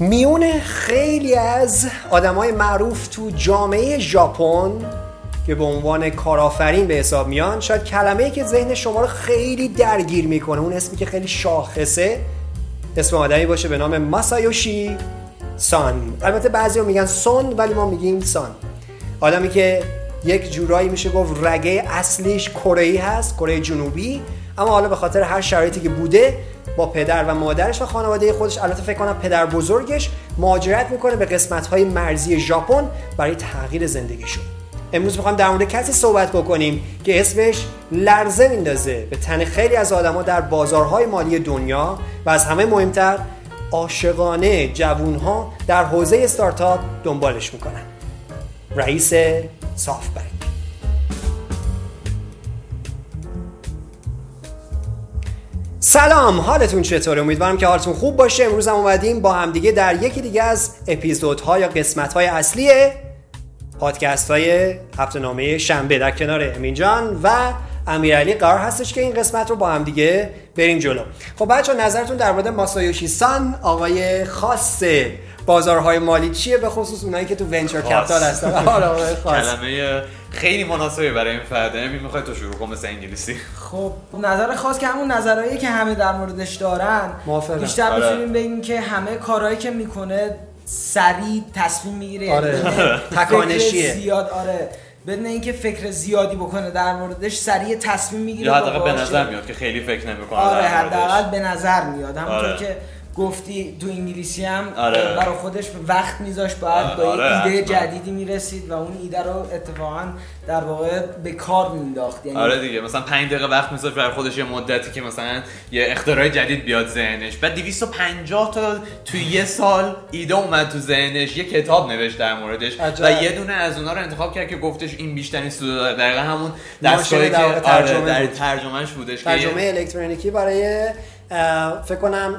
میون خیلی از آدمای معروف تو جامعه ژاپن که به عنوان کارآفرین به حساب میان شاید کلمه ای که ذهن شما رو خیلی درگیر می‌کنه اون اسمی که خیلی شاخصه اسم آدمی باشه به نام ماسایوشی سان. البته بعضی میگن سون ولی ما میگیم سان. آدمی که یک جورایی میشه گفت رگه اصلیش کره هست کره جنوبی اما حالا به خاطر هر شرایطی که بوده با پدر و مادرش و خانواده خودش. البته فکر کنم پدر بزرگش مهاجرت می‌کنه به قسمت های مرزی ژاپن برای تغییر زندگیشون. امروز می‌خوایم در مورد کسی صحبت بکنیم که اسمش لرزه میندازه به تن خیلی از آدما در بازارهای مالی دنیا و از همه مهمتر عاشقانه جوونها در حوزه استارتاپ دنبالش می‌کنن. رئیس سافت سلام حالتون چطوره؟ امیدوارم که حالتون خوب باشه. امروز هم اومدیم با همدیگه در یکی دیگه از اپیزودها یا قسمتهای اصلی پادکست های هفته نامه شنبه در کنار امین جان و امیرعلی قرار هستش که این قسمت رو با هم دیگه بریم جلو. خب بچه نظرتون در مورد ماسایوشی سان آقای خاص بازارهای مالی چیه؟ به خصوص اونایی که تو ونچر کپیتال هستن. آره، کلمه خیلی مناسبی برای این فرده امین می‌خوای تو شروع کن مثل انگلیسی. خب نظر خاص که همون نظرهایی که همه در موردش دارن بیشتر آره. می‌تونیم بگیم که همه کارهایی که می‌کنه سریع تصمیم می‌گیره. آره. تکانشیه. زیاد آره. بدون اینکه فکر زیادی بکنه در موردش سریع تصمیم می‌گیره یا حداقل به نظر میاد که خیلی فکر نمی‌کنه آره حداقل به نظر میاد. همونطور آره. که گفتی تو انگلیسی هم آره. برای خودش وقت میذاش بعد با آره. ایده جدیدی می‌رسید و اون ایده رو اتفاقا در واقع به کار مینداخت یعنی آره دیگه مثلا 5 دقیقه وقت میذاشت برای خودش یه مدتی که مثلا یه اختراع جدید بیاد ذهنش بعد 250 تا توی یه سال ایده اومد تو ذهنش یه کتاب نوشت در موردش عجب. و یه دونه از اونها رو انتخاب کرد که گفتش این بیشترین سود دقیقا همون دستگاهی که آره، ترجمه در ترجمهش بودش ترجمه الکترونیکی برای فکر کنم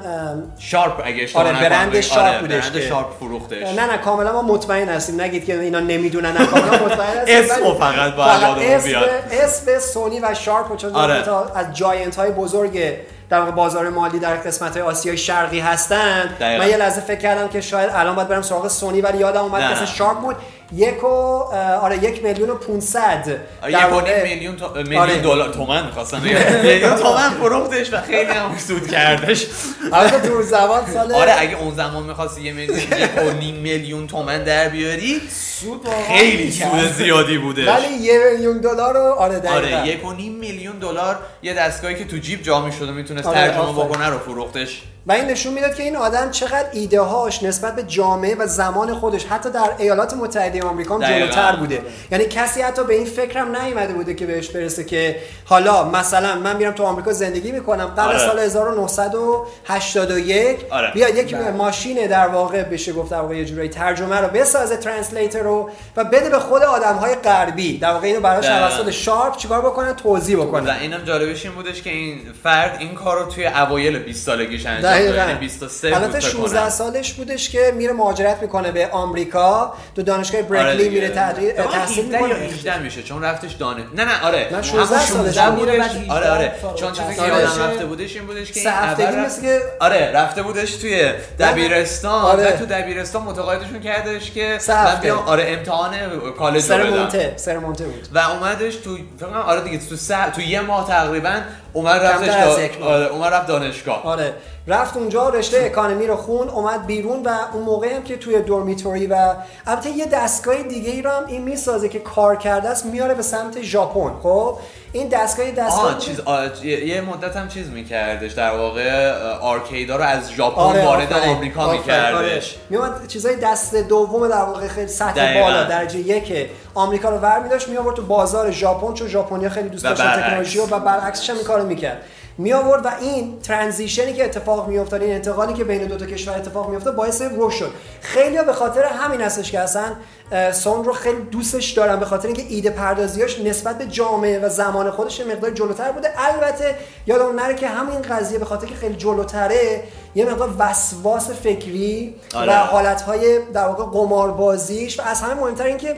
شارپ اگه اشتباه آره برند شارپ آره بودش برند شارپ فروختش. نه نه کاملا ما مطمئن هستیم. نگید که اینا نمی‌دونن نه کاملا مطمئن هستیم. اسم فقط باید بیاد. اسم سونی و شارپ چون آره. از giant های بزرگ در واقع بازار مالی در قسمت های آسیای شرقی هستن. من یه لحظه فکر کردم که شاید الان باید برم سراغ سونی ولی یادم اومد که شارپ بود. یک و آره یک میلیون و 500 یک و میلیون میلیون آره. دلار تومن می‌خواستم میلیون تومن فروختش و خیلی هم سود کردش. البته تو زمان سال آره اگه اون زمان می‌خواستی یه میلیون یک و نیم میلیون تومن در بیاری سود خیلی سود زیادی بوده. ولی یه میلیون دلار رو آره دقیقاً. آره یک و نیم میلیون دلار یه دستگاهی که تو جیب جا می‌شد و می‌تونست آره، ترجمه بکنه رو فروختش. و این نشون می‌داد که این آدم چقدر ایده هاش نسبت به جامعه و زمان خودش حتی در ایالات متحده آمریکا جلوتر بوده یعنی کسی حتی به این فکرم نیومده بوده که بهش برسه که حالا مثلا من میرم تو آمریکا زندگی می‌کنم قبل آره. سال 1981 آره. بیا یک بله. ماشین در واقع بشه گفت در واقع یه جورایی ترجمه رو بسازه translator رو و بده به خود آدم های غربی در واقع اینو براش توسط شارپ چیکار بکنه توضیح بکنه و اینم جالبش این بودش که این فرد این کارو توی اوایل 20 سالگیش انجام دقیقاً. 23 البته 16 سالش بودش که میره مهاجرت می‌کنه به آمریکا. تو دانشگاه برکلی آره میره تحصیل می‌کنه. 18 میشه؟ چون رفتش دانش نه نه آره. نه 16 سالش بودش. آره آره. چون چیزی که یادم رفته بودش این بودش که این مثل که آره رفته بودش توی دبیرستان. آره. تو دبیرستان متقاعدشون کردش که من بیام آره امتحان کالج رو بدم. سر مونته بود. و اومدش تو فکر آره دیگه تو تو یه ماه تقریبا اومد رفتش آره اومد رفت دانشگاه. آره. رفت اونجا رشته اکانومی رو خون اومد بیرون و اون موقع هم که توی دورمیتوری و البته یه دستگاه دیگه ای رو هم این می‌سازه که کار کرده است میاره به سمت ژاپن. خب این دستگاه دستگاه چیز یه مدت هم چیز میکردش در واقع آرکیدا رو از ژاپن آره وارد آمریکا میکردش. میومد چیزای دست دوم در واقع خیلی سطح بالا درجه یک آمریکا رو ور میداشت میآورد تو بازار ژاپن چون ژاپنیا خیلی دوست داشتن تکنولوژی و برعکسش هم این کارو می‌کرد. می آورد و این ترانزیشنی که اتفاق می افتاد این انتقالی که بین دو تا کشور اتفاق می افتاد باعث رشد شد خیلی به خاطر همین هستش که اصلا سون رو خیلی دوستش دارم به خاطر اینکه ایده پردازیاش نسبت به جامعه و زمان خودش مقدار جلوتر بوده البته یادمون نره که همین قضیه به خاطر که خیلی جلوتره یه مقدار وسواس فکری آره. و حالتهای در واقع قماربازیش و از همه مهمتر اینکه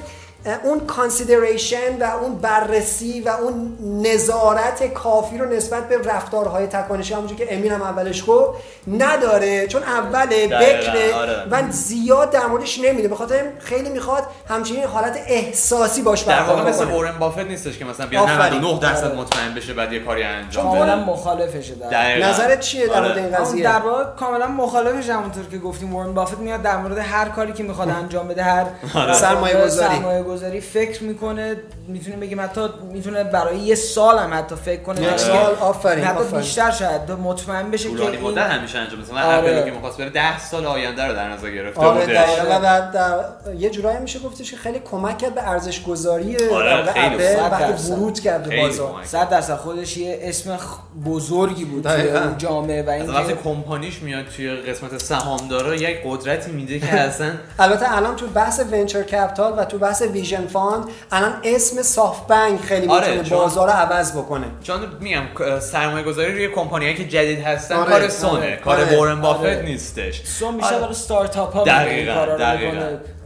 اون کانسیدریشن و اون بررسی و اون نظارت کافی رو نسبت به رفتارهای تکانشی همونجور که امین هم اولش گفت نداره. چون اوله بکره آره. و زیاد در موردش نمیده. به خاطر خیلی می‌خواد همچنین حالت احساسی باش در واقع مثل اورن بافت نیستش که مثلا بیا 99 درصد آره. مطمئن بشه بعد یه کاری انجام بده. کاملا مخالفشه در نظرت چیه در مورد این قضیه؟ در واقع کاملا مخالفش همونطور که گفتیم. اورن بافت میاد در مورد هر کاری که می‌خواد انجام بده هر سرمایه گذاری فکر می‌کنه می‌تونیم بگیم حتی می‌تونه برای یه سال هم حتی فکر کنه. یه سال. آفرین حتی بیشتر شاید مطمئن بشه که این مدت همیشه انجام مثلا آره. که می‌خواست بره 10 سال آینده رو در نظر گرفته آره بوده و در, در یه جورایی میشه گفتش که خیلی کمک کرد به ارزش گذاری آره وقتی ورود کرد به بازار. 100 درصد. خودش یه اسم بزرگی بود توی جامعه و این وقتی کمپانیش میاد توی قسمت سهامدارا یک قدرتی میده که اصلا البته الان تو بحث venture capital و تو بحث Vision Fund الان اسم سافت بانک خیلی آره می‌تونه بازار رو عوض بکنه چون میگم سرمایه گذاری روی کمپانیایی که جدید هستن آره. کار سونه آره. کار آره. وارن بافت آره. نیستش سون میشه برای استارتاپ ها دقیقاً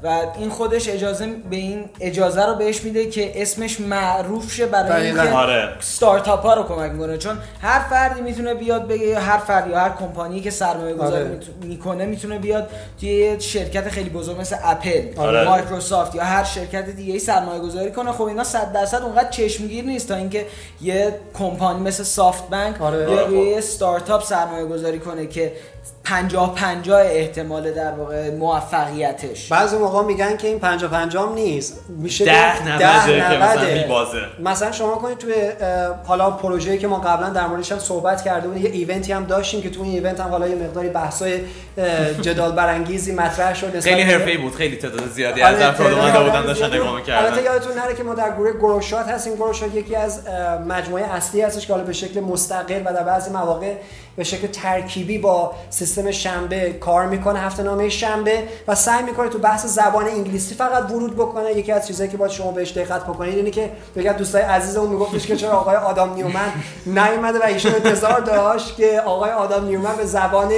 و این خودش اجازه به این اجازه رو بهش میده که اسمش معروف شه برای اینکه آره. استارتاپ ها رو کمک می‌کنه چون هر فردی می‌تونه بیاد بگه یا هر فردی یا هر کمپانی که سرمایه گذاری آره. می‌کنه می‌تونه بیاد توی شرکت خیلی بزرگ مثل اپل آره. مایکروسافت یا هر شرکت دیگه ای سرمایه گذاری کنه خب اینا 100 درصد اونقدر چشمگیر نیست تا اینکه یه کمپانی مثل سافت بانک آره. یا روی استارتاپ سرمایه گذاری کنه که پنجاه پنجاه احتمال در واقع موفقیتش. بعضی موقع میگن که این پنجاه پنجاه نیست. میشه ده نوده, مثلا مثلا شما کنید توی حالا پروژه‌ای که ما قبلا در موردش هم صحبت کرده بودیم یه ایونتی هم داشتیم که توی این ایونت هم حالا یه مقداری بحثای جدال برانگیزی مطرح شد. خیلی حرفه‌ای بود خیلی تعداد زیادی از آره، افراد اومده بودن داشتن نگاه می‌کردن. البته یادتون نره که ما در گروه گروشات هستیم. گروشات یکی از مجموعه اصلی هستش که حالا به شکل مستقل و در بعضی مواقع به شکل ترکیبی با سیستم شنبه کار می‌کنه هفته نامه شنبه و سعی می‌کنه تو بحث زبان انگلیسی فقط ورود بکنه. یکی از چیزایی که باید شما بهش دقت بکنید اینه که بگم دوستای عزیزمون میگفتش که چرا آقای آدام نیومن؟ نیومده و ایشون انتظار داشت که آقای آدام نیومن به زبان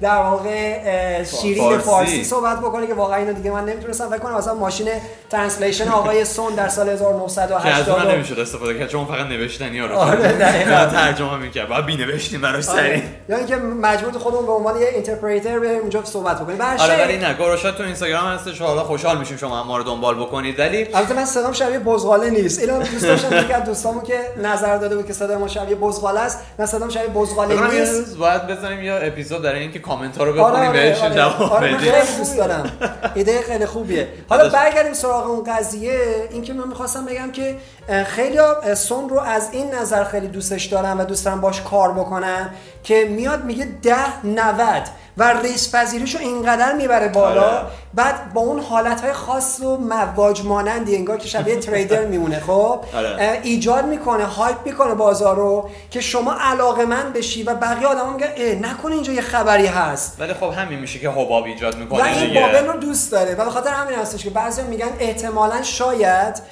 در واقع شیرین فارسی. صحبت بکنه که واقعا اینو دیگه من نمی‌تونستم فکر کنم. مثلا ماشین translation آقای سون در سال 1980 که نمی‌شد استفاده کرد چون فقط نوشتنی رو آره ترجمه می‌کرد. بعد می‌نوشتیم براش آره. سری یا اینکه مجبور خودمون به عنوان یه interpreter به اونجا صحبت بکنیم. آره ولی نه. گروشات تو اینستاگرام هستش. حالا خوشحال میشیم شما ما رو دنبال بکنید. ولی البته من صدام شبیه بزغاله نیست. اینا دوست داشتم که از دوستامون که نظر داده بود که صدای ما شبیه بزغاله است. نه صدام شبیه بزغاله نیست. باید بزنیم یا اپیزود در اینکه کامنت ها رو بخونیم آره بهش آره. جواب آره خیلی دوست دارم. ایده خیلی خوبیه. حالا برگردیم سراغ اون قضیه. اینکه من می‌خواستم بگم که خیلی سون رو از این نظر خیلی دوستش دارم و دوست دارم باش کار بکنن که میاد میگه ده 90 و ریس پذیریش رو اینقدر می‌بره بالا آره. بعد با اون حالت های خاص و مواج مانندی انگار که شبیه تریدر میمونه خب آره. ایجاد می‌کنه هایپ می‌کنه بازار رو که شما علاقه من بشی و بقیه آدما میگن نکنه اینجا یه خبری هست ولی خب همین میشه که حباب ایجاد می‌کنه و این بابل رو دوست داره و به خاطر همین هستش که بعضی میگن احتمالا شاید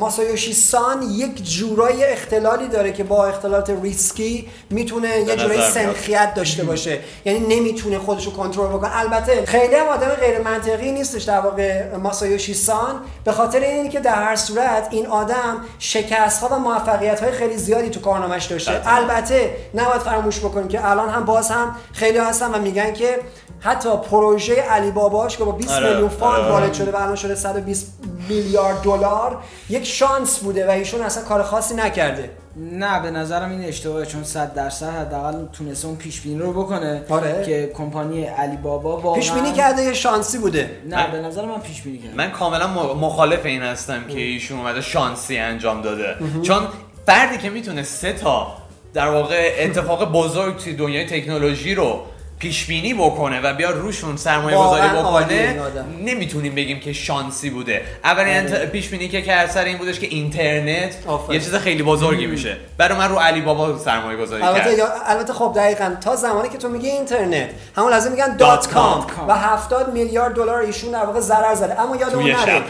ماسایوشی سان یک جورای اختلالی داره که با اختلالات ریسکی می‌تونه یه جورای سنخیت داشته باشه. یعنی نمی‌تونه خودش رو کنترل بکنه. البته خیلی هم آدم غیر منطقی نیستش در واقع ماسایوشی سان. به خاطر اینکه که در هر صورت این آدم شکست ها و موفقیت های خیلی زیادی تو کارنامش داشته. البته نباید فراموش بکنیم که الان هم باز هم خیلی هستن و میگن که حتی پروژه علی باباش که با 20 آره. میلیون فاند آره. وارد شده و الان شده 120 میلیارد دلار. یک شانس بوده و ایشون اصلا کار خاصی نکرده. نه به نظرم این اشتباهه چون 100 درصد حداقل تونسته اون پیش بینی رو بکنه آره. که کمپانی علی بابا واقعا پیش بینی کرده یه شانسی بوده. نه به نظر من پیش بینی کرده. من کاملا مخالف این هستم که ایشون اومده شانسی انجام داده. چون فردی که می‌تونه سه تا در واقع اتفاق بزرگ توی دنیای تکنولوژی رو پیش بینی بکنه و بیا روشون سرمایه گذاری بکنه نمی‌تونیم بگیم که شانسی بوده. اولین آره. پیش بینی که کرد سر این بودش که اینترنت یه چیز خیلی بزرگی میشه. برای من رو علی بابا سرمایه گذاری البته کرد. البته خب دقیقا تا زمانی که تو میگی اینترنت همون لازم میگن dot com و 70 میلیارد دلار ایشون در واقع ضرر زده. اما یادمون نره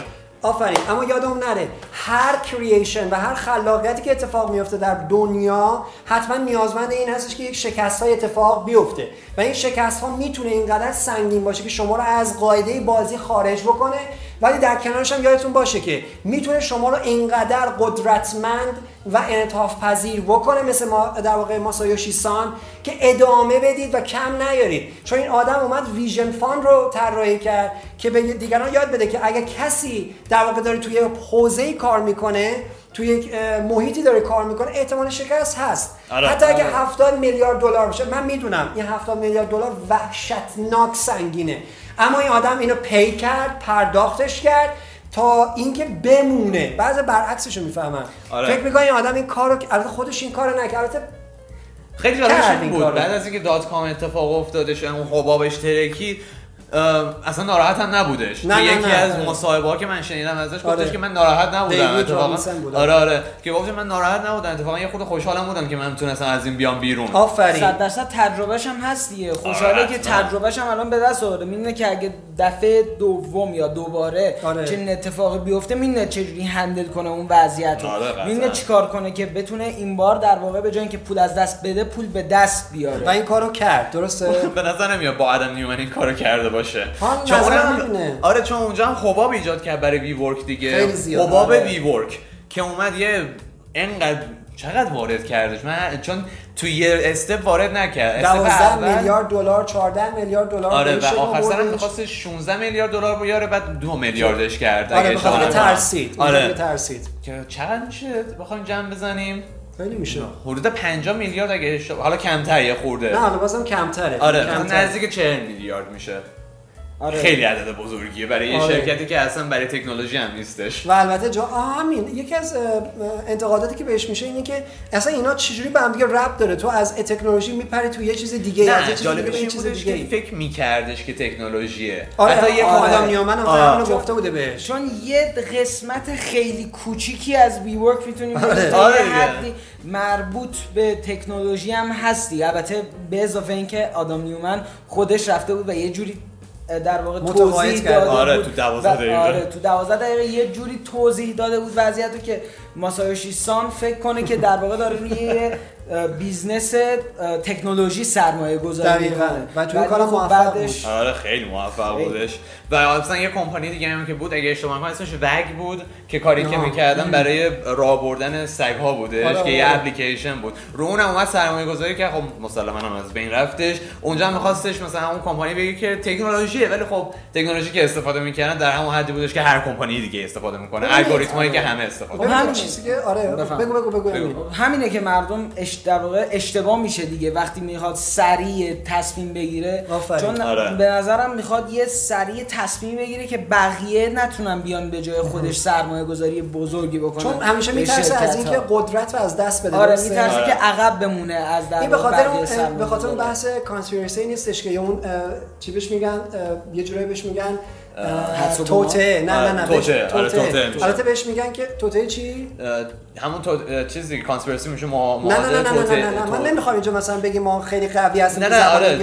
آفرین. اما یادم نره هر creation و هر خلاقیتی که اتفاق میفته در دنیا حتما نیازمند این هستش که یک شکست های اتفاق بیفته. و این شکست ها می‌تونه اینقدر سنگین باشه که شما رو از قاعده بازی خارج بکنه ولی در کنارش هم یادتون باشه که می‌تونه شما رو اینقدر قدرتمند و انعطاف پذیر بکنه مثل ما در واقع ماسایوشی سان که ادامه بدید و کم نیارید چون این آدم اومد ویژن فان رو طراحی کرد که به دیگران یاد بده که اگر کسی در واقع داره توی حوزه کار می‌کنه توی یک محیطی داره کار می‌کنه احتمال شکست هست آره. حتی اگه 70 آره. میلیارد دلار باشه من می‌دونم این 70 میلیارد دلار وحشتناک سنگینه اما این آدم اینو پی کرد پرداختش کرد تا اینکه بمونه. بعضی برعکسش رو می‌فهمن آره. فکر می‌کنم این آدم این کارو البته خودش این کارو نکرد. البته خیلی جالب بود. بعد از اینکه dot com اتفاق افتادش اون حباب اشتراکی اصلا ناراحت هم نبودش. نه یکی نه از مصاحبه ها که من شنیدم ازش گفتش آره. که من ناراحت نبودم. اتفاقا آره آره. که گفت من ناراحت نبودم. اتفاقا یه خود خوشحالم بودم که من می‌تونستم از این بیام بیرون. آفرین. 100 درصد تجربهش هم هست دیگه. خوشحاله آره. که تجربهش هم الان به دست آورده. می‌دونه که اگه دفعه دوم یا دوباره آره. چنین اتفاقی بیفته می‌دونه چجوری هندل کنه اون وضعیت رو. آره می‌دونه چیکار کنه که بتونه این بار در واقع به جای اینکه پول از دست بده پول به دست بیاره. و این کارو کرد درسته؟ به نظر نمیاد با آدم نیومن این کارو کرده باشه. چون آره چون اونجا هم حباب ایجاد کرد برای وی ورک دیگه حباب آره. وی ورک که اومد یه انقدر چقدر وارد کردش؟ من چون تو یه استپ وارد نکرد. 12 میلیارد دلار 14 میلیارد دلار آره و آخر سر می‌خواست 16 میلیارد دلار بیاره بعد 2 میلیاردش کرد. آره بخاطر ترسید آره. ترسید. که چقدر میشه؟ بخوایم جمع بزنیم. خیلی میشه. حدود 50 میلیارد اگه حالا کمتر یه خورده. نه حالا بازم کمتره. آره کمتر. نزدیک 40 میلیارد میشه. آره. خیلی عدد بزرگیه برای یه آره. شرکتی که اصلا برای تکنولوژی هم نیستش و البته جا همین یکی از انتقاداتی که بهش میشه اینه که اصلا اینا چجوری به هم دیگه ربط داره تو از تکنولوژی میپری تو یه چیز دیگه از یه چیز دیگه به چیز دیگه فکر میکردش که تکنولوژیه آره حتی یه آره. آدم نیامن هم همینو گفته بوده بهش چون یه قسمت خیلی کوچیکی از بی ورک می‌تونیم آره. آره. مربوط به تکنولوژی هم هستی البته به اضافه اینکه آدم نیومن خودش رفته بود و یه جوری در واقع توضیح داده آره تو 12 دقیقه. آره تو 12 دقیقه یه جوری توضیح داده بود وضعیتو که ماسایوشی سان فکر کنه که در واقع داره روی business تکنولوژی سرمایه گذاری می‌کنه و توی کارم خب موفق بود آره خیلی موفق بودش. و اصلا یه کمپانی دیگه هم که بود اگه اشتباه نکنم اسمش Wag بود که کاری که می‌کردن برای راه بردن سگ ها بودش آره، که یه اپلیکیشن بود. رو اونم اومد سرمایه گذاری که خب مسلما هم از بین رفتش. اونجا میخواستش مثلا اون کمپانی بگه که تکنولوژیه ولی خب تکنولوژی که استفاده می‌کردن در همون حدی بودش که هر کمپانی دیگه استفاده می‌کنه. الگوریتمایی که همه استفاده همین چیزی که آره بگو بگو بگو. همینه که مردم در واقع اشتباه میشه دیگه. وقتی می‌خواد سریع تصمیم بگیره چون آره. به نظرم می‌خواد یه سریع تصمیم بگیره که بقیه نتونن بیان به جای خودش سرمایه گذاری بزرگی بکنن چون همیشه میترسه از اینکه قدرت رو از دست بده آره میترسه آره. که عقب بمونه از در به خاطر اون به خاطر اون بحث کانسپیرسی نیستش که اون چی بهش میگن؟ یه جورایی بهش میگن توته. نه نه نه توته. توته. البته بهش میگن که توته چی؟ همون تو چیزی کانسپیرسی میشه ما نه نه نه نه نه نه من نمی‌خوام اینجا مثلا بگیم ما خیلی قوی هستیم نه نه آره.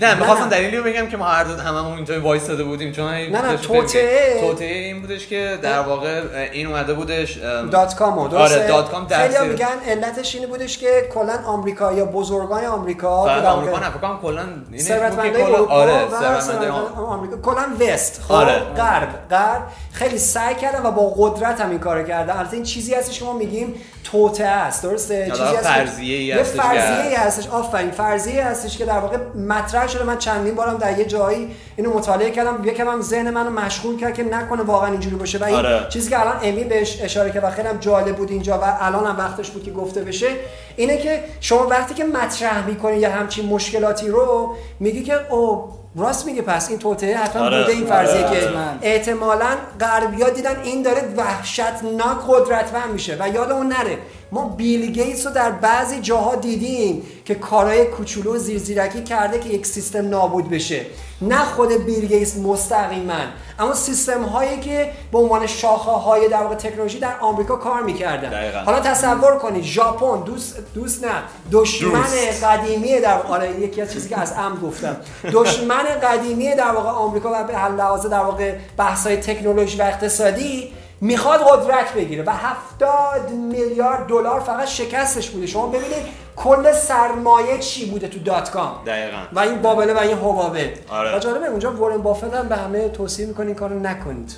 نه می‌خواستم دلیلی رو بگم که ما هر دو هممون اینجا وایساده بودیم چون نه نه توته. توته این بودش که در واقع این اومده بودش dot com آره dot com خیلی میگن علتش اینه بودش که کلا آمریکا یا بزرگان آمریکا آمریکا نه فکر کنم کلا ثروتمندای اروپا آره ثروتمندای آمریکا. کلا West. خب آره. غرب غرب خیلی سعی کردن و با قدرت هم این کارو کردن. البته این چیزی هستش که ما میگیم توطئه است درسته؟ چیزی هست فرضیه ای هستش فرضیه هستش. آفرین فرضیه هستش که در واقع مطرح شده. من چندین بارم در یه جایی اینو مطالعه کردم. یکم هم ذهن منو مشغول کرد که نکنه واقعا اینجوری باشه. و این آره. چیزی که الان امی بهش اشاره کرد و خیلی هم جالب بود اینجا و الان هم وقتش بود که گفته بشه اینه که شما وقتی که مطرح می‌کنی یا همچین مشکلاتی رو میگی که او راست میگه پس این توطعه حتما آره. بوده این فرضیه آره. که احتمالا غربیا دیدن این داره وحشتناک قدرتمند میشه و یادمون نره ما بیل گیتس رو در بعضی جاها دیدیم که کارهای کوچولو زیرزیرکی کرده که یک سیستم نابود بشه. نه خود بیل گیتس مستقیما اما سیستم هایی که به عنوان شاخه های در واقع تکنولوژی در آمریکا کار می‌کردن. حالا تصور کنید ژاپن دوست دوست نه دشمن قدیمی در آره یکی از چیزی که از ام گفتم. دشمن قدیمی در واقع آمریکا و به لحاظ در واقع بحث های تکنولوژی و اقتصادی می‌خواد قدرت بگیره و هفتاد میلیارد دلار فقط شکستش بوده. شما ببینید کل سرمایه چی بوده تو dot com. دقیقا. و این bubble ه و این حبابه. آره. و جالبه اونجا وارن بافت هم به همه توصیه می‌کنه این کارو نکنید.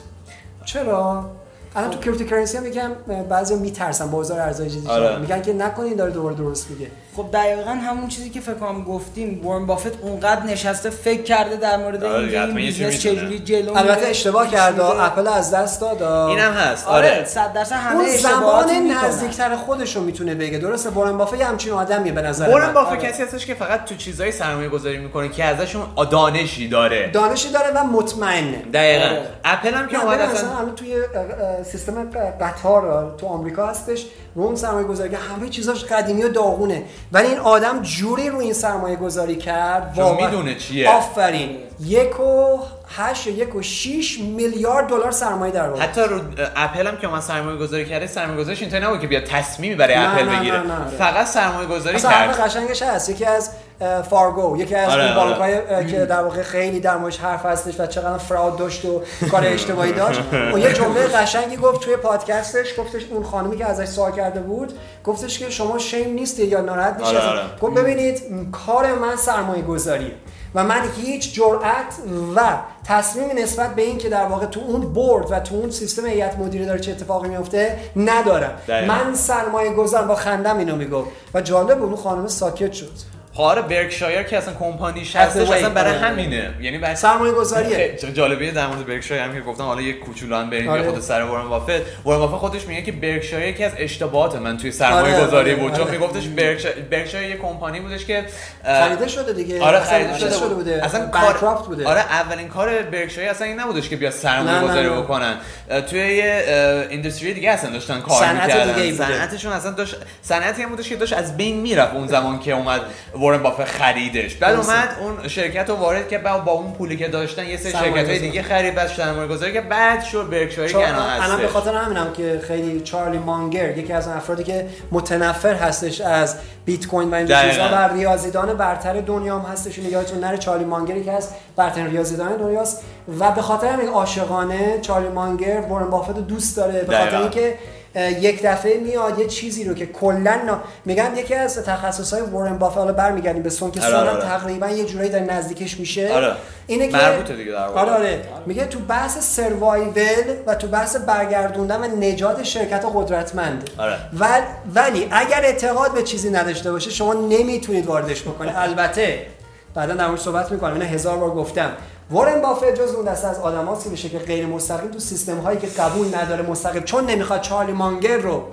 چرا؟ الان تو cryptocurrency هم میگم بعضی میترسن بازار ارزهای جدید آره. میگن که نکنین داره دوباره درست میگه. خب دقیقا همون چیزی که فکر کنم گفتیم وارن بافت اونقدر نشسته فکر کرده در مورد آره این business چجوری جلو البته اشتباه کرده اپل از دست داد اینم هست. آره 100 آره، درصد همه اون زمان نزدیکتر خودش رو می‌تونه بگه. درسته وارن بافت همچین آدمیه به نظر وارن بافت آره. کسی هستش که فقط تو چیزای سرمایه گذاری می‌کنه که ازشون دانشی داره. دانشی داره و مطمئنه. دقیقاً. آره. اپل هم که اومد اصلا توی سیستم قطار تو آمریکا هستش. رو سرمایه گذاری همه چیزاش قدیمی و داغونه. ولی این آدم جوری رو این سرمایه گذاری کرد واقعا. می‌دونه چیه. آفرین. یک و هشت یک و شیش میلیارد دلار سرمایه در حتی رو اپل هم که من سرمایه گذاری کرده سرمایه گذاریش اینطوری نبود که بیاد تصمیمی برای اپل بگیره. نه نه فقط سرمایه گذاری کرد. قشنگش هست. یکی از فارگو یکی از آره، اون آره. که در واقع خیلی در موردش حرف هستش و چقدر fraud داشت و کار اشتباهی داشت. و یه جمله قشنگی گفت توی پادکستش. گفتش اون خانمی که ازش سوال کرده بود گفتش که شما shame نیستید یا ناراحت میشید آره، گفت ببینید کار من سرمایه گذاریه و من هیچ جرأت و تصمیمی نسبت به این که در واقع تو اون بورد و تو اون سیستم هیئت مدیره داره چه اتفاقی میفته ندارم. من سرمایه گذار با خندم اینو می‌گفت. و جالب اون خانم ساکت شد. آره برکشایر که اصلا کمپانیش هستش اصلا برای آره. همینه. یعنی برای سرمایه گذاریه جالبیه در مورد برکشایر هم که گفتم حالا یک کوچولو هم بریم آره. خود سر وارن بافت. وارن بافت خودش میگه که برکشایر یکی از اشتباهات من توی سرمایه آره. گذاری بود. چون میگفتش برکشایر یک کمپانی بودش که خریده شده دیگه. آره خریده شده, شده بوده. اصلا کار بوده. آره اولین کار برکشایر اصلا این نبودش که بیا سرمایه گذاری بکنن. توی یه اینداستری دیگه اصلا داشتن کار می‌کردن. صنعتشون اصلا داشت صنعتی هم بودش که داشت از بین می‌رفت اون زمان که اومد وارن بافت خرید خریدش. بعد اومد اون شرکت رو وارد که با, اون پولی که داشتن یه سری شرکت های دیگه خرید بعد سرمایه گذاری که بعد شد برکشایر الان هست الان به خاطر همینم که خیلی چارلی مانگر یکی از افرادی که متنفر هستش از بیت کوین و این چیزا و ریاضیدان برتر دنیا هم هستش یادتون نره چارلی مانگری که از برترین ریاضیدان دنیاست. و به خاطر همین عاشقانه چارلی مانگر وارن بافت دوست داره. به خاطر اینکه یک دفعه میاد یه چیزی رو که کلا میگن یکی از تخصص های وارن بافت حالا برمیگردیم به سون که آره، سون آره. تقریبا یه جورایی در نزدیکش میشه آره. اینه که مربوطه دیگه در آره آره میگه تو بحث سروایول و تو بحث برگردوندن و نجات شرکت قدرتمند آره. ولی اگر اعتقاد به چیزی نداشته باشه شما نمی‌تونید واردش بکنید البته بعدا در مورد صحبت می‌کنم اینا هزار بار گفتم وارن بافت جز اون دسته از آدماست که به شکل غیر مستقیم تو سیستم هایی که قبول نداره مستقیم چون نمی‌خواد چارلی مانگر رو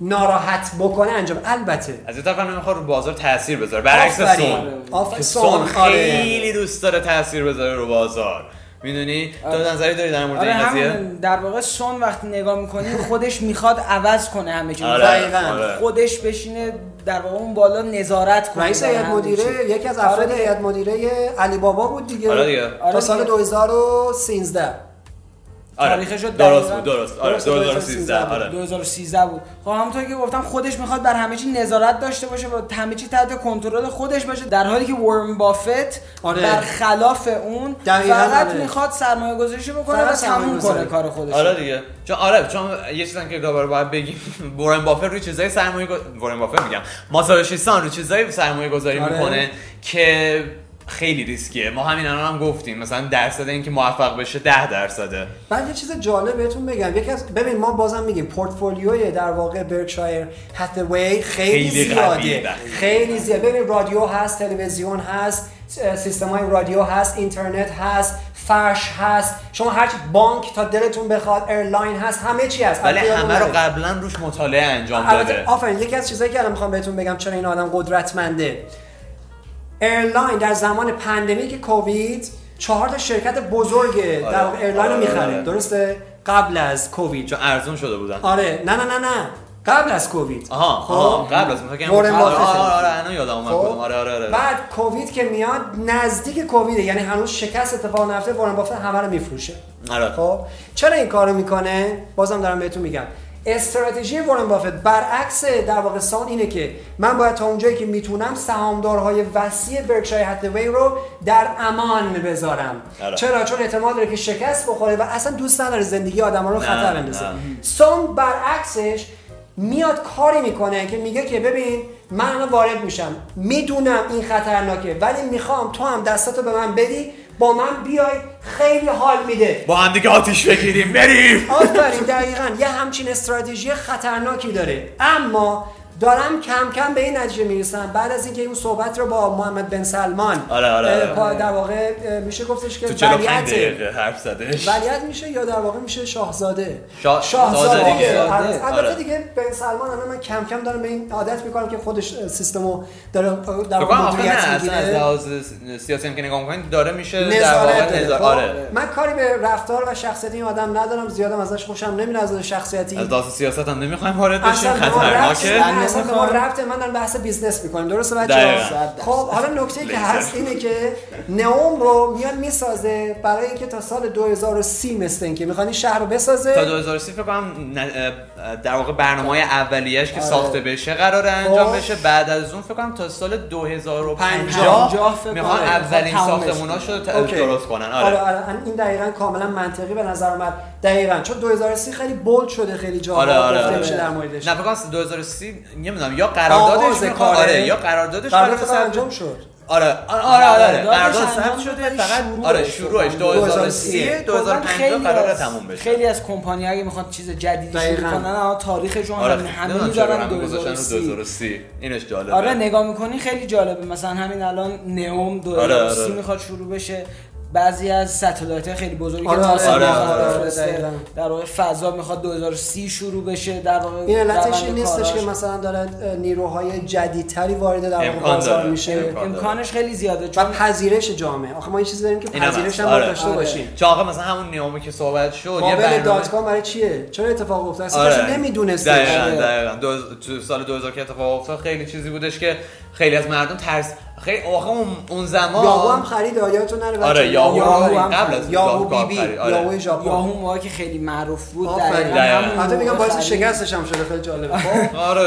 ناراحت بکنه انجام. البته. از این طرف نمی‌خواد رو بازار تاثیر بذاره. برعکس سون. سون خیلی دوست داره تاثیر بذاره رو بازار. می‌دونی تو آره. نظری داری در مورد آره این قضیه در واقع سون وقتی نگاه می‌کنی خودش می‌خواد عوض کنه همه چیز آره. آره. خودش بشینه در واقع اون بالا نظارت کنه رئیس هیئت مدیره یکی از افراد آره. هیئت مدیره علی بابا بود دیگه, آره دیگه. تا سال 2013 آره. تاریخش رو درست بود درست آره 2013 آره 2013 بود خب همونطور که گفتم خودش می‌خواد بر همه چی نظارت داشته باشه و همه چی تحت کنترل خودش باشه در حالی که ورن بافت آره. برخلاف اون فقط آره. می‌خواد سرمایه گذاریش بکنه و تموم کنه کار خودش آره دیگه چون آره چون یه چیزی که دوباره باید بگیم وارن بافت روی چیزای سرمایه وارن بافت میگم ماسایوشی سان رو چیزای سرمایه گذاری آره. می‌کنه که خیلی ریسکیه. ما همین الان هم گفتیم مثلا درصد اینکه موفق بشه 10 درصده. بعد یه چیز جالب بهتون بگم. یکی از ببین ما بازم میگیم پورتفولیوی در واقع برکشایر هاتوی خیلی, خیلی زیاده. خیلی زیاده ببین رادیو هست تلویزیون هست سیستم های رادیو هست اینترنت هست فرش هست. شما هر بانک تا دلتون بخواد airline هست همه چی هست. ولی همه رو قبلا روش مطالعه انجام داده. آفرین یکی از چیزایی که الان می‌خوام بهتون بگم چرا این آدم قدرتمنده. airline در زمان pandemic کووید چهار تا شرکت بزرگ در آره. airline رو آره، می‌خره. آره. درسته؟ قبل از کووید چون ارزون شده بودن. آره. نه نه نه نه. قبل از کووید. آها خب؟ قبل از آره آره آره یادم اومد خب. آره آره آره بعد کووید که میاد نزدیک کووید یعنی هنوز شکست اتفاق نیفته وارن بافت همه رو میفروشه. آره. خب؟ چرا این کارو می‌کنه؟ بازم دارم بهتون میگم. استراتژی وارن بافت برعکس در واقع سان اینه که من باید تا اونجایی که می‌تونم سهامدارهای وسیع برکشایر هاتوی رو در امان بذارم. آره. چرا؟ چون احتمال داره که شکست بخوره و اصلا دوست نداره زندگی آدم رو خطر بندازه. سون برعکسش میاد کاری می‌کنه که میگه که ببین من وارد میشم. می‌دونم این خطرناکه ولی می‌خوام تو هم دستاتو به من بدی با من بیای خیلی حال میده. با هم دیگه آتیش بگیریم بریم. آفرین دقیقا. یه همچین استراتژی خطرناکی داره. اما دارم کم کم به این نتیجه می‌رسم. بعد از اینکه اون صحبت رو با محمد بن سلمان آره آره, آره. در واقع میشه گفتش که تو ولیت حرف زدش؟ ولیت میشه یا در واقع میشه شاهزاده؟ شا... شاهزاده. دیگه. البته آره. دیگه بن سلمان الان من کم کم دارم به این عادت می‌کنم که خودش سیستمو داره در واقع مدیریت می‌گیره. از لحاظ سیاسی هم که نگاه می‌کنید داره میشه در واقع خب، آره. من کاری به رفتار و شخصیت این آدم ندارم زیادم ازش خوشم نمیاد از شخصیتی. از لحاظ سیاست هم نمی‌خوایم وارد بشیم خطرناکه. اصلا ما رفت من دارم بحث business می‌کنیم. درسته بچه خب حالا نکته که هست اینه که نئوم رو میاد می‌سازه برای اینکه تا سال 2030 مثل اینکه می‌خوان این شهر رو بسازه. تا 2030 فکر کنم در واقع برنامه اولیش که آره. ساخته بشه قراره انجام خب. بشه. بعد از اون فکر کنم تا سال 2050 می‌خوان اولین ساختموناشو درست کنن. آره. آره. آره. این دقیقا کاملا منطقی به نظر اومد. دقیقا. چون 2030 خیلی بولد شده خیلی جا آره آره آره. میشه در موردش. نه فکر 2030 نمی‌دونم یا قراردادش می‌خواد آره یا قراردادش قرارداد انجام شد. آره آره آره, آره. قرارداد ثبت شده فقط آره شروعش 2030 2050 قرار تموم بشه. خیلی از کمپانی اگه می‌خوان چیز جدیدی شروع کنن تاریخشون آره. همه می‌ذارن 2030 اینش جالبه. آره نگاه می‌کنی خیلی جالبه. مثلا همین الان نئوم 2030 آره، می‌خواد شروع بشه. بعضی از ستلایت خیلی بزرگی آره آره آره, آره, در واقع فضا می‌خواد 2030 شروع بشه در واقع این علتش این نیستش که مثلا داره نیروهای جدیدتری وارد در واقع بازار میشه. امکانش خیلی زیاده چون پذیرش جامعه. آخه ما این چیزی داریم که پذیرش هم آره. داشته آره. باشیم. چون آقا مثلا همون نیومی که صحبت شد یه برنامه دات کام برای چیه؟ چرا اتفاق افتاد؟ اصلا آره. نمی‌دونست دقیقاً دقیقاً. تو سال 2000 که اتفاق افتاد خیلی چیزی بودش که خیلی از مردم ترس خیلی آخه اون زمان یاهو هم خرید یادتون نره آره یاهو هم قبل از یاهو بی بی آره. یاهو ژاپن. یاهو موقعی که خیلی معروف بود در حتی میگم باعث شکستش هم شده خیلی جالبه. خب آره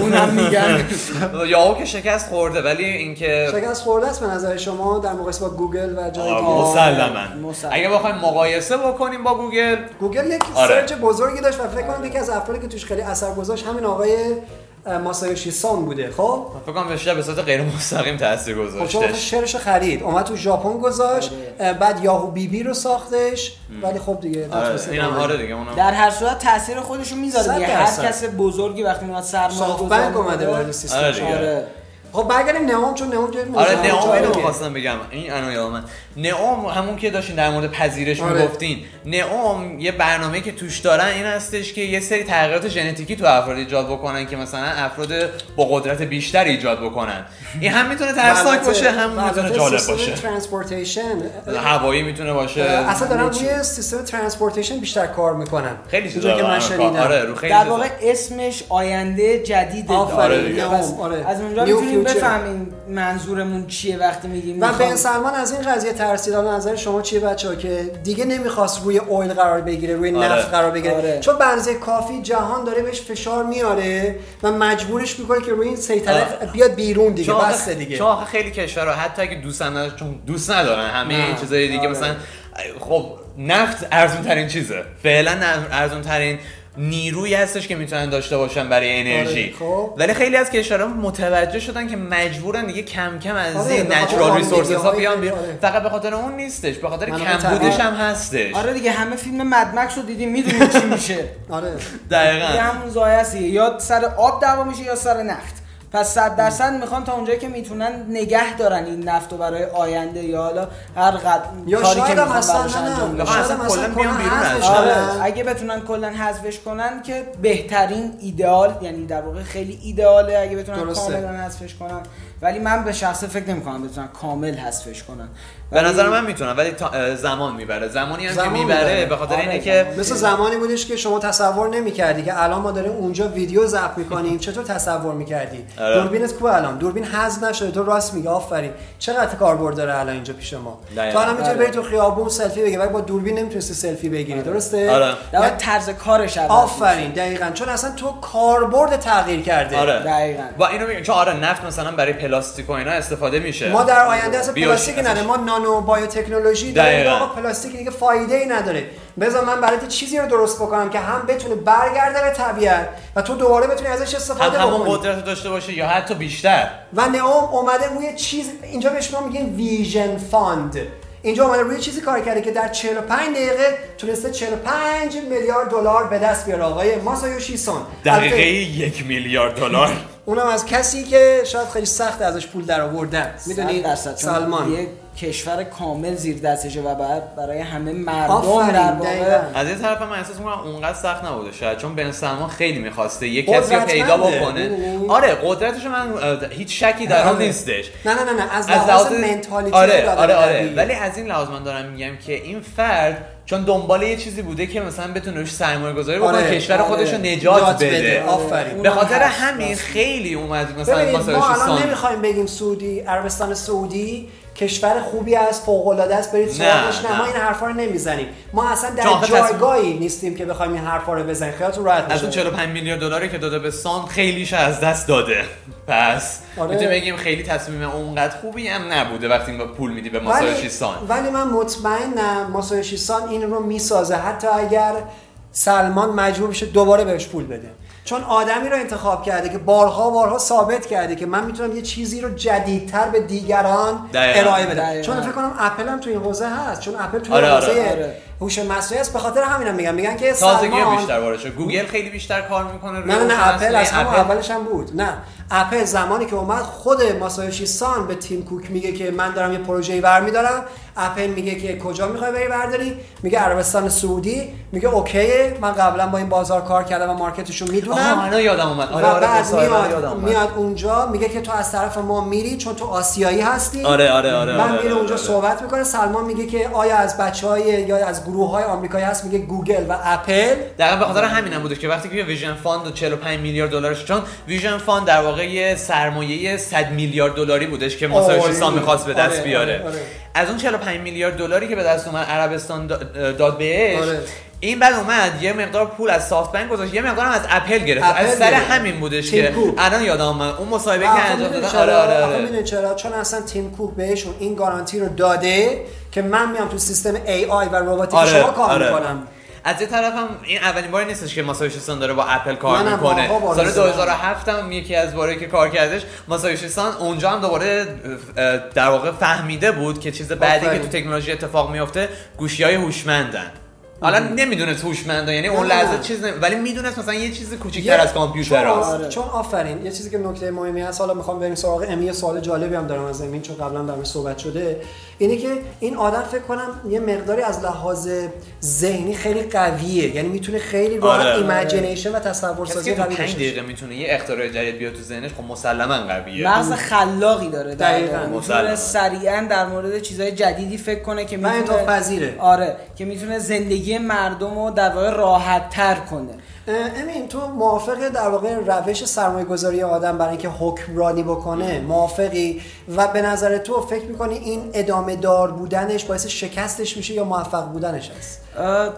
اونم میگن یاهو که شکست خورده ولی اینکه شکست خورده است به نظر شما در مقایسه با گوگل و جای دیگه؟ مسلما. اگه بخوایم مقایسه بکنیم با گوگل گوگل یک search بزرگی داشت و فکر کنم یکی از افرادی که توش خیلی اثر گذاشت همین آقای ماسایوشی سان بوده خب؟ فکر کنم بهش به صورت غیر مستقیم تاثیر گذاشته خب شعرش خرید. اومد تو ژاپن گذاشت آره. بعد Yahoo BB رو ساختش ولی خب دیگه آره. اینم آره دیگه اونم در هر صورت تاثیر خودش رو می‌ذاره دیگه. هر کس بزرگی وقتی میاد سرمایه گذاری اومده وارد سیستم. آره. خب برگردیم نئوم چون نئوم جای آره نئوم اینو می‌خواستم بگم. این انا یادم من. نئوم همون که داشتین در مورد پذیرش آره. می‌گفتین. نئوم یه برنامه که توش دارن این هستش که یه سری تغییرات ژنتیکی تو افراد ایجاد بکنن که مثلا افراد با قدرت بیشتر ایجاد بکنن. این هم می‌تونه ترسناک باشه هم می‌تونه جالب باشه. ترانسپورتیشن هوایی می‌تونه باشه. اصلا دارن روی سیستم transportation بیشتر کار می‌کنن. خیلی چیزا که من شنیدم. آره رو خیلی در واقع اسمش آینده جدید آره. آره. از اونجا می‌تونیم بفهمیم منظورمون چیه وقتی میگیم و بن سلمان از این قضیه ترسید. حالا نظر شما چیه بچه‌ها که دیگه نمی‌خواست روی اویل قرار بگیره روی آره. نفت قرار بگیره؟ آره. چون بنزه کافی جهان داره بهش فشار میاره و مجبورش می‌کنه که روی این سیطره بیاد بیرون دیگه. بس دیگه. چون خیلی کشورها حتی اگه دوست ندارن چون دوست ندارن همه این چیزای دیگه آره. مثلا خب نفت ارزون ترین چیزه. فعلا ارزون ترین نیرویی هستش که می‌تونن داشته باشن برای انرژی. آره، خب. ولی خیلی از کشورها متوجه شدن که مجبورن دیگه کم کم از آره، این نچرال ریسورسز ها بیان بیان آره. فقط به خاطر اون نیستش به خاطر کم بودش هم هستش. آره دیگه همه فیلم مدمکس رو دیدیم می‌دونیم چی میشه. آره دقیقاً همون زایه یا سر آب دعوا میشه یا سر نفت. پس صد درصد می‌خوان تا اونجایی که می‌تونن نگه دارن این نفت رو برای آینده یا حالا هر قد یا کاری که می‌خوان براش انجام اصلا بیان بیرون آره. اگه بتونن کلا حذفش کنن که بهترین ایدئال یعنی در واقع خیلی ایدئاله اگه بتونن کاملا حذفش کنن. ولی من به شخصه فکر نمی‌کنم بتونن کامل حذفش کنن. به نظر من می‌تونم ولی زمان می‌بره. زمانی هم که می‌بره به خاطر اینه آره، که مثل زمانی بودش که شما تصور نمی‌کردی که الان ما داریم اونجا ویدیو ضبط می‌کنیم. چطور تصور می‌کردی؟ آره. دوربینت کو الان. دوربین حذف نشده. تو راست میگه آفرین. چقدر کاربرد داره الان اینجا پیش ما؟ تو الان می‌تونی بری تو خیابون سلفی بگیری ولی با دوربین نمی‌تونستی سلفی بگیری. آره. درسته؟ آره. طرز کارش آفرین. دقیقاً. چون اصلا تو کاربرد تغییر کرده. آره. دقیقاً. و اینو میگم. چون آره نفت مثلا برای پلاستیک و اینا استفاده میشه. ما در آینده اصلا پلاستیک نداره ما nano biotechnology داریم. آقا پلاستیک دیگه فایده ای نداره بذار من برای چیزی رو درست بکنم که هم بتونه برگرده به طبیعت و تو دوباره بتونی ازش استفاده هم همون قدرت داشته باشه یا حتی بیشتر. و نئوم اومده روی چیز اینجا بهش ما میگیم Vision Fund. اینجا اومده روی چیزی کار کرده که در 45 دقیقه تونسته 45 میلیارد دلار به دست بیاره. آقای ماسایوشی سان. دقیقه یک میلیارد دلار. اونم از کسی که شاید خیلی سخت ازش پول در آوردن. می‌دونید سلمان یه کشور کامل زیر دستشه و بعد برای همه مردم در واقع از این طرف من احساس می‌کنم اونقدر سخت نبوده. شاید چون بن سلمان خیلی می‌خواسته یه کسی رو پیدا بکنه. آره قدرتش من هیچ شکی در آن نیستش. نه نه نه از لحاظ منتالیتی آره آره آره. ولی از این لحاظ من دارم میگم که این فرد چون دنبال یه چیزی بوده که مثلا بتونه روش سرمایه گذاری بکنه آره، کشور آره. خودش رو نجات بده, بده. آفرین. به خاطر همین خیلی اومد مثلا ما الان نمی‌خوایم بگیم سعودی عربستان سعودی کشور خوبی است فوق العاده است برید سراغش. نه, نه, ما این حرفا رو نمی‌زنیم. ما اصلا در جایگاهی نیستیم که بخوایم این حرفا رو بزنیم. خیالتون راحت از اون 45 میلیارد دلاری که داده به سان خیلیش از دست داده. پس آره. می‌تونیم بگیم خیلی تصمیم اونقدر خوبی هم نبوده وقتی ما پول میدی به ماسایوشی سان. ولی من مطمئنم ماسایوشی سان این رو می‌سازه. حتی اگر سلمان مجبور بشه دوباره بهش پول بده. چون آدمی رو انتخاب کرده که بارها بارها ثابت کرده که من می‌تونم یه چیزی رو جدیدتر به دیگران ارائه بدم. چون فکر کنم اپل هم تو این حوزه هست. چون اپل تو آره حوزه آره. آره. هوش مصنوعی است به خاطر همینم میگم. میگن که سازگی بیشتر وارد گوگل خیلی بیشتر کار می‌کنه نه نه نه اپل از همون اولش هم بود. نه. اپل زمانی که اومد خود ماسایوشی سان به تیم کوک میگه که من دارم یه پروژه‌ای برمیدارم. اپل میگه که کجا می‌خوای بری برداری؟ میگه عربستان سعودی. میگه OK من قبلا با این بازار کار کردم و market شو می‌دونم. آها یادم اومد. آره آره بعد میاد, میاد اونجا میگه که تو از طرف ما میری چون تو آسیایی هستی. آره آره آره من آره، میره اونجا آره. صحبت می‌کنه. سلمان میگه که آیا از بچهای یا از گروه های آمریکایی هست؟ میگه گوگل و اپل. دقیقا به خاطر همین هم بوده که وقتی که Vision Fund 45 میلیارد دلارش چون Vision Fund در واقع یه سرمایه 100 میلیارد دلاری بودش که ماسایوشی سان می‌خواست به دست بیاره. از اون 45 میلیارد دلاری که به دست اومد عربستان داد بهش آره. این بعد اومد یه مقدار پول از SoftBank گذاشت یه مقدار هم از اپل گرفت. از سر همین بودش که الان یادم اومد. اون مصاحبه که انجام داده آره آره آره. چرا؟ چون اصلا تیم کوک بهشون این گارانتی رو داده که من میام تو سیستم آی و رباتیک آره. شما کار آره. می‌کنم. از یه طرف هم این اولین باری نیستش که ماسایوشی سان داره با اپل کار می‌کنه. سال 2007 هم یکی از باره که کار کردش ماسایوشی سان اونجا هم دوباره در واقع فهمیده بود که چیز بعدی که تو تکنولوژی اتفاق میفته گوشی های هوشمندن. حالا نمی‌دونست هوشمنده یعنی اون لحظه چیز ولی می‌دونست مثلا یه چیز کوچیک‌تر از کامپیوتر است چون, چون آفرین یه چیزی که نکته مهمی هست حالا می‌خوام بریم سراغ امی سوال جالبی هم دارم از امین چون قبلا در صحبت شده. اینه که این آدم فکر کنم یه مقداری از لحاظ ذهنی خیلی قویه. یعنی می‌تونه خیلی راحت آره. imagination و تصور سازی قوی 5 دقیقه می‌تونه یه اختراع جدید بیاد تو ذهنش خب مسلما قویه. مغز خلاقی داره دقیقاً. می‌تونه سریعا در مورد چیزهای جدیدی فکر کنه که می‌تونه پذیره آره که می‌تونه زندگی مردم رو در واقع راحت تر کنه. امین تو موافقه در واقع روش سرمایه گذاری آدم برای اینکه حکمرانی بکنه؟ موافقی؟ و به نظر تو فکر می‌کنی این ادامه دار بودنش باعث شکستش میشه یا موفق بودنش هست؟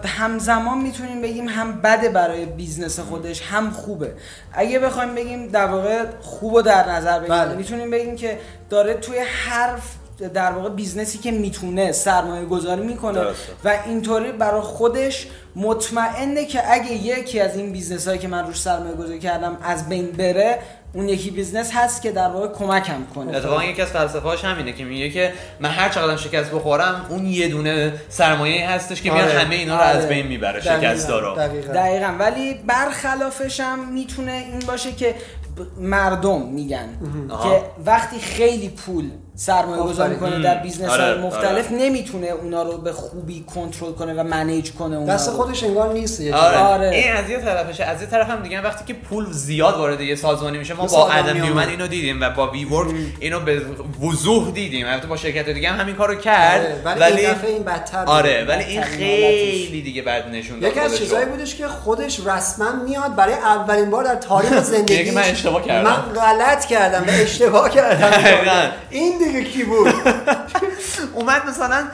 همزمان می‌تونیم بگیم هم بده برای business خودش هم خوبه. اگه بخوایم بگیم در واقع خوب در نظر بگیریم بله. می‌تونیم بگیم که داره توی حرف در واقع business ی که می‌تونه سرمایه گذاری می‌کنه و اینطوری برای خودش مطمئنه که اگه یکی از این business هایی که من روش سرمایه گذاری کردم از بین بره اون یکی business هست که در واقع کمکم کنه اتفاقا یکی از فلسفه‌هاش همینه که میگه که من هر چقدر شکست بخورم اون یه دونه سرمایه هستش که میاد آره. همه اینا رو از آره. بین می‌بره شکست رو دقیقاً. دقیقاً ولی برخلافش هم می‌تونه این باشه که مردم میگن که وقتی خیلی پول سرمایه گذاری کنه در business های آره، مختلف آره. نمی‌تونه اونا رو به خوبی کنترل کنه و manage کنه اونا دست خودش انگار نیست آره. آره. این از یه طرفشه. از یه طرف هم دیگه وقتی که پول زیاد وارد یه سازمانی میشه ما با آدم نیومن اینو دیدیم و با WeWork اینو به وضوح دیدیم. البته با شرکت دیگه هم همین کارو کرد. آره. ولی این دفعه این بدتر آره ولی این خیلی دیگه بد نشون داد یکی از چیزایی بودش که خودش رسما میاد برای اولین بار در تاریخ زندگی من اشتباه کردم. من غلط کردم و اشتباه کردم. این دیگه کی بود؟ اومد مثلا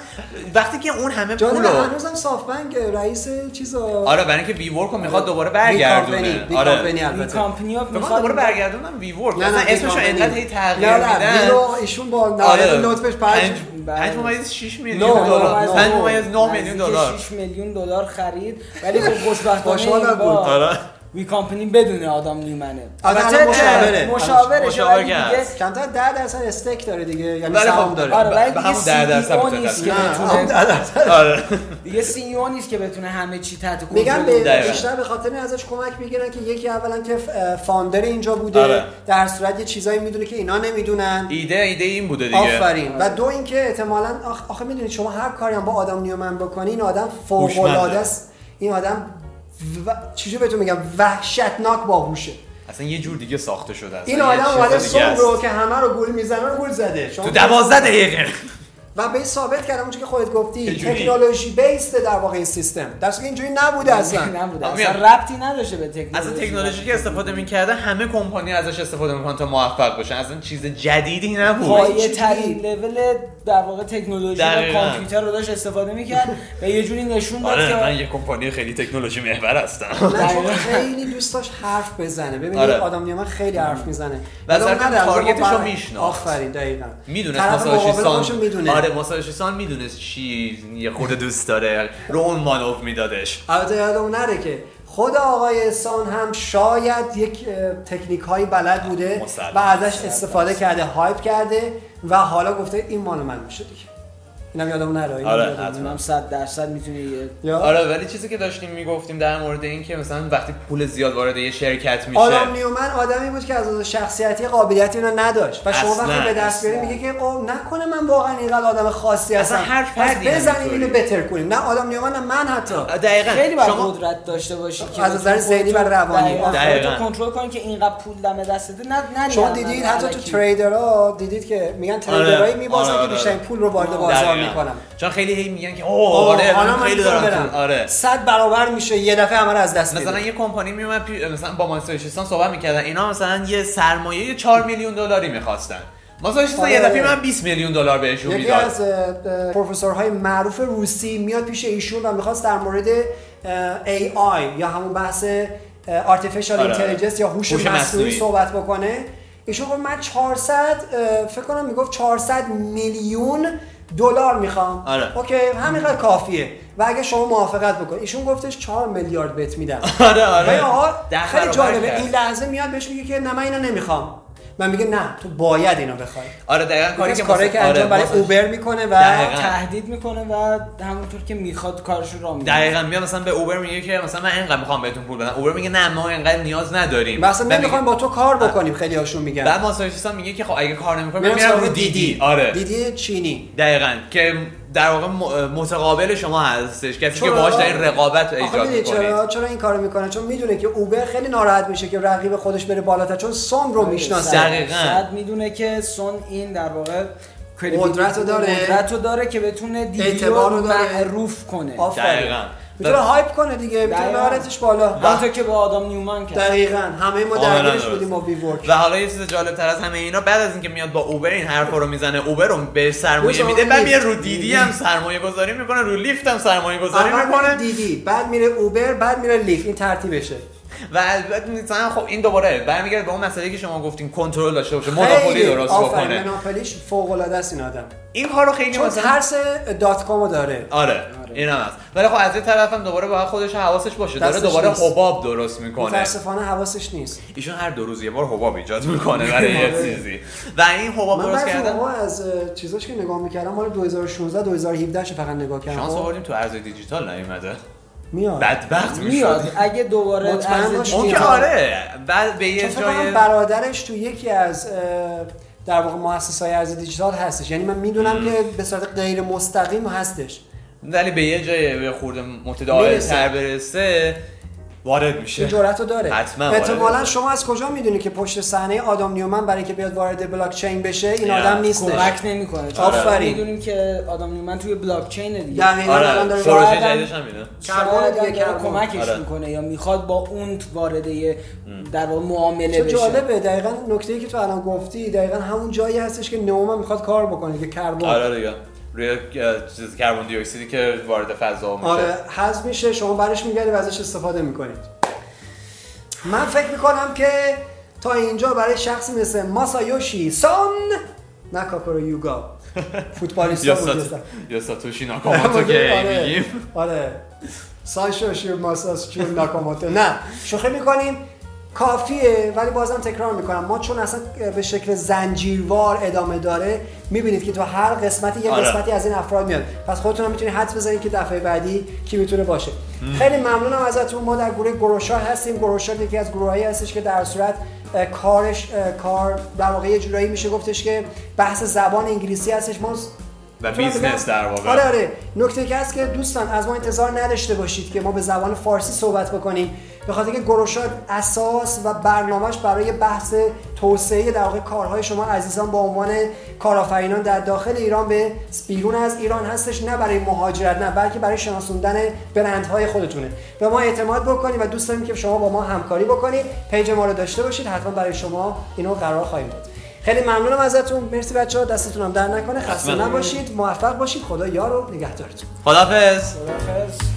وقتی که اون همه پول رو هنوزم صاف بانک رئیس چیزا آره برای اینکه وی ورک رو می‌خواد دوباره برگردونه. آره. کمپانی البته. کمپانی می‌خواد دوباره برگردونن وی ورک مثلا اسمشو انقدر هی تغییر میدن. ایشون با نهایت لطفش 5 5 ممیز 6 میلیون دلار. 5 ممیز 9 میلیون دلار. 6 میلیون دلار خرید. ولی خب خوشبختانه بود. آره. وی کامپنی بدون آدم نیومنه. البته مشاوره. مشاوره مشاوره. دیگه کمتر 10 درصد استیک داره دیگه. یعنی سهام داره. آره ولی دیگه 10 درصد نیست که بتونه آره. دیگه سی او نیست که بتونه همه چی تحت کنترل میگم بیشتر به خاطر ازش کمک می‌گیرن که یکی اولا که فاوندر اینجا بوده آره. در صورت یه چیزایی می‌دونه که اینا نمی‌دونن. ایده ایده این بوده دیگه. آفرین. و دو اینکه احتمالاً آخه می‌دونید شما هر کاری هم با آدم نیومن بکنی این آدم فوق العاده است. این آدم و... چیزی بهتون میگم؟ وحشتناک باهوشه. اصلا یه جور دیگه ساخته شده. این آدم اومده سوم رو که همه رو گول می‌زنه رو گول زده. تو دوازده دقیقه. و به ثابت کردم اونجوری که خودت گفتی تکنولوژی بیسد در واقع این سیستم در که اینجوری نبوده اصلا. نبوده. اصلا ربطی نداشته به تکنولوژی اصلا تکنولوژی که استفاده می‌کرده همه کمپانی ازش استفاده می‌کنن تا موفق باشن اصلا چیز جدیدی نبود. پایه ترین لول در واقع تکنولوژی و کامپیوتر رو داشت استفاده می‌کرد و یه جوری نشون داد آره که من یه کمپانی خیلی تکنولوژی محور هستم. خیلی دوست داشت حرف بزنه. ببینید آره. آدم نیما خیلی حرف می‌زنه. و اصلا تارگتش رو می‌شناسه آفرین دقیقاً. می‌دونه. مثلا آره مساویشان می‌دونست چی یه خود دوست داره رو اون مانوف میدادش. البته یادمون نره که خود آقای احسان هم شاید یک تکنیک هایی بلد بوده و ازش استفاده کرده هایپ کرده و حالا گفته این مال من میشه دیگه. اینم یادمون نره آره حتما. 100 درصد می‌تونه یه آره ولی چیزی که داشتیم می‌گفتیم در مورد این که مثلا وقتی پول زیاد وارد یه شرکت میشه آدم نیومن آدمی بود که از شخصیتی قابلیتی اینو نداشت. و شما وقتی به دست بیاری میگه که او نکنه من واقعا اینقدر آدم خاصی هستم. اصلا هر فردی بزنیم اینو بهتر کنیم. نه آدم نیومن نه من حتی. دقیقاً. خیلی باید شما... قدرت داشته باشی که از نظر ذهنی و روانی. دقیقاً. کنترل کنی که اینقدر پول دم دستت نه نه شما دیدید حتی تو تریدرها دیدید که میگن تریدرایی میبازن که بیشتر پول رو وارد بازار می‌کنن چون خیلی هی میگن که اوه آره خیلی دارم آره. صد برابر میشه یه دفعه همه از دست مثلا یه کمپانی میومد مثلا با ماسایشستان صحبت می‌کردن اینا مثلا یه سرمایه 4 میلیون دلاری می‌خواستن. ماسایشستان یه دفعه من 20 میلیون دلار بهشون می‌داد. یکی از پروفسورهای معروف روسی میاد پیش ایشون و می‌خواست در مورد AI یا همون بحث artificial آره. intelligence یا هوش مصنوعی صحبت بکنه. ایشون گفت من 400 فکر کنم می‌گفت 400 میلیون دلار می‌خوام. آره. اوکی همینقدر کافیه. و اگه شما موافقت بکنید ایشون گفتش 4 میلیارد بهت میدم. آره آره. آقا خیلی جالبه. این لحظه میاد بهش میگه که نه من اینو نمی‌خوام. من میگه نه تو باید اینو بخوای. آره دقیقاً کاری که کاری که انجام آره، برای اوبر می‌کنه و تهدید می‌کنه و همونطور که می‌خواد کارش رو میده دقیقاً میاد مثلا به اوبر میگه که مثلا من اینقدر می‌خوام بهتون پول بدم. اوبر میگه نه ما اینقدر نیاز نداریم. مثلا نمی‌خوام با تو کار بکنیم خیلی هاشون میگن. بعد ماساژیستان میگه که خب اگه کار نمی‌کنه میرم رو دیدی. آره. دیدی چینی. دقیقاً که در واقع متقابل شما هستش. کسی که باهاش در این رقابت ایجاد می‌کنه. چرا؟ چرا این کارو می‌کنه؟ چون می‌دونه که اوبر خیلی ناراحت میشه که رقیب خودش بره بالاتر چون سون رو آره، می‌شناسه. دقیقاً. می‌دونه که سون این در واقع قدرت داره. قدرت داره که بتونه دیدی رو معروف کنه. دقیقاً. می‌تونه هایپ کنه دیگه می‌تونه ببرتش بالا. همونطور که با آدم نیومن کرد. دقیقاً. همه ما درگیرش بودیم با وی ورک و حالا یه چیز جالب تر از همه اینا بعد از اینکه میاد با اوبر این حرفا رو می‌زنه اوبر رو به سرمایه میده بعد میره رو دیدی هم سرمایه گذاری می‌کنه رو لیفت هم سرمایه گذاری می‌کنه. دیدی. بعد میره اوبر بعد میره لیفت. این ترتیبشه. و البته مثلا خب این دوباره برمیگرده به اون مسئله که شما گفتین کنترل داشته باشه مونوپولی درست بکنه. مونوپولیش فوق العاده است این آدم. این کارو خیلی چون مثلا ترس دات کامو داره. آره, آره. این هم هست. ولی خب از این طرف هم دوباره باید خودش حواسش باشه. داره دوباره حباب درست می‌کنه. متاسفانه حواسش نیست. ایشون هر دو روز یه بار حباب ایجاد می‌کنه برای یه آره. چیزی. و این حباب درست کردن من از چیزاش که نگاه می‌کردم مال 2016 2017 فقط نگاه کردم. شانس آوردیم تو ارز دیجیتال نیومده. میاد. بدبخت میاد. اگه دوباره اون که آره. بعد به یه جای برادرش تو یکی از در واقع مؤسسه های ارز دیجیتال هستش. یعنی من می‌دونم که به صورت غیر مستقیم هستش. ولی به یه جای به خورده متداول تر برسه وارد میشه. این جرأتو داره. حتما احتمالاً شما از کجا می‌دونی که پشت صحنه آدم نیومن برای اینکه بیاد وارد بلاک چین بشه؟ این آدم نیست کمک نمی‌کنه. آفرین. می‌دونیم که آدم نیومن توی بلاک چین دیگه. دقیقاً آره. الان داره پروژه جدیدش هم اینه. کربن دیگه کمکش آره. می‌کنه یا می‌خواد با اون وارد در واقع معامله بشه. جالبه. دقیقاً نکته‌ای که تو الان گفتی دقیقاً همون جایی هستش که نوما می‌خواد کار بکنه که کربن آره دیگه. روی چیز کربن دی اکسیدی که وارد فضا میشه. آره حذف میشه شما برش میگردید و ازش استفاده می‌کنید. من فکر می‌کنم که تا اینجا برای شخصی مثل ماسایوشی سان ناکاکورو یوگا. فوتبالیست بود یا ساتوشی ناکاماتو که آره. آره. ساشا ماساس چون ناکاموتو نه شوخی می‌کنیم. کافیه ولی بازم تکرار می‌کنم. ما چون اصلا به شکل زنجیروار ادامه داره می‌بینید که تو هر قسمتی یه آره. قسمتی از این افراد میاد. پس خودتون هم می‌تونید حد بزنید که دفعه بعدی کی می‌تونه باشه. خیلی ممنونم ازتون. ما در گروه گروشا هستیم. گروشا یکی از گروهایی هستش که در صورت کارش کار در واقع یه جورایی میشه گفتش که بحث زبان انگلیسی هستش. ما و business در واقع. آره آره. نکته که هست که دوستان از ما انتظار نداشته باشید که ما به زبان فارسی صحبت بکنیم. به خاطر که گروشاد اساس و برنامهش برای بحث توسعه در واقع کارهای شما عزیزان با عنوان کارآفرینان در داخل ایران به بیرون از ایران هستش نه برای مهاجرت نه بلکه برای شناسوندن برندهای خودتونه. به ما اعتماد بکنید و دوست داریم که شما با ما همکاری بکنید. پیج ما رو داشته باشید. حتما برای شما اینو قرار خواهیم داد. خیلی ممنونم ازتون. مرسی بچه ها دستتون هم در نکنه. خسته نباشید. موفق باشید. خدا یار و نگهدارتون. خدافظ خدافظ